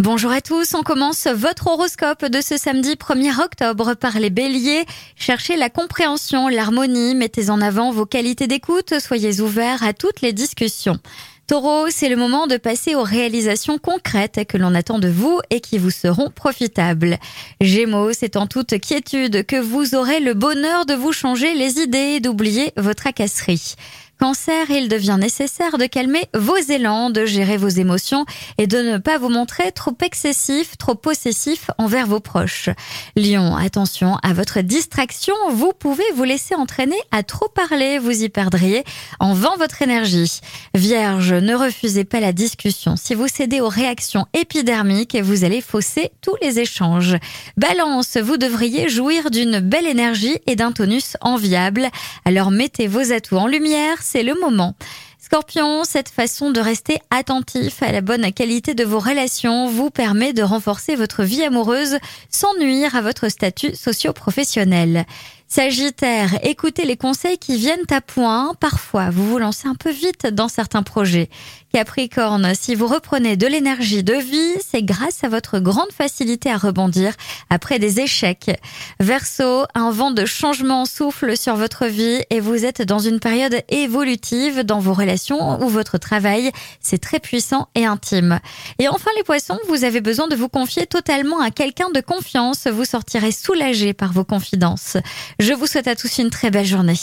Bonjour à tous, on commence votre horoscope de ce samedi 1er octobre par les béliers. Cherchez la compréhension, l'harmonie, mettez en avant vos qualités d'écoute, soyez ouverts à toutes les discussions. Taureau, c'est le moment de passer aux réalisations concrètes que l'on attend de vous et qui vous seront profitables. Gémeaux, c'est en toute quiétude que vous aurez le bonheur de vous changer les idées et d'oublier votre tracasseries. Cancer, il devient nécessaire de calmer vos élans, de gérer vos émotions et de ne pas vous montrer trop excessif, trop possessif envers vos proches. Lion, attention à votre distraction, vous pouvez vous laisser entraîner à trop parler, vous y perdriez en vend votre énergie. Vierge, ne refusez pas la discussion. Si vous cédez aux réactions épidermiques, vous allez fausser tous les échanges. Balance, vous devriez jouir d'une belle énergie et d'un tonus enviable. Alors mettez vos atouts en lumière c'est le moment. Scorpion, cette façon de rester attentif à la bonne qualité de vos relations vous permet de renforcer votre vie amoureuse sans nuire à votre statut socio-professionnel. Sagittaire, écoutez les conseils qui viennent à point. Parfois, vous vous lancez un peu vite dans certains projets. Capricorne, si vous reprenez de l'énergie de vie, c'est grâce à votre grande facilité à rebondir après des échecs. Verseau, un vent de changement souffle sur votre vie et vous êtes dans une période évolutive dans vos relations où votre travail, c'est très puissant et intime. Et enfin les poissons, vous avez besoin de vous confier totalement à quelqu'un de confiance. Vous sortirez soulagé par vos confidences. Je vous souhaite à tous une très belle journée.